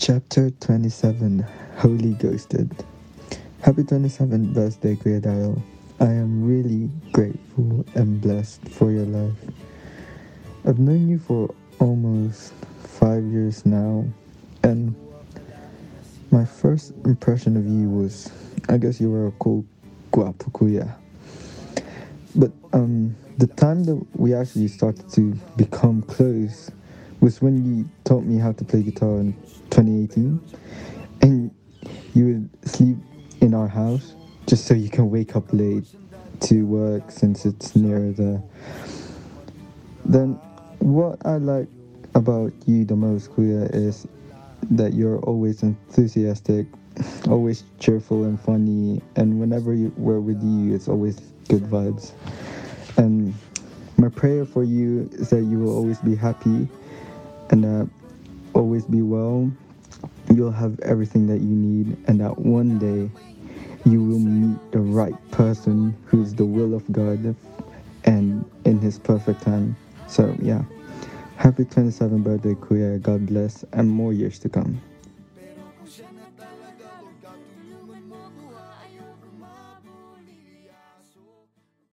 Chapter 27 Holy Ghosted. Happy 27th birthday, Dial. I am really grateful and blessed for your life. I've known you for almost five years now, and my first impression of you was I guess you were a cool guapo kuya. But um, the time that we actually started to become close was when you taught me how to play guitar in 2018, and you would sleep in our house just so you can wake up late to work since it's near there. Then, what I like about you the most, Kuya, is that you're always enthusiastic, always cheerful and funny, and whenever you, we're with you, it's always good vibes. And my prayer for you is that you will always be happy and that always be well. You'll have everything that you need, and that one day you will meet the right person who's the will of God and in His perfect time. So, yeah. Happy 27th birthday, Kuya. God bless, and more years to come.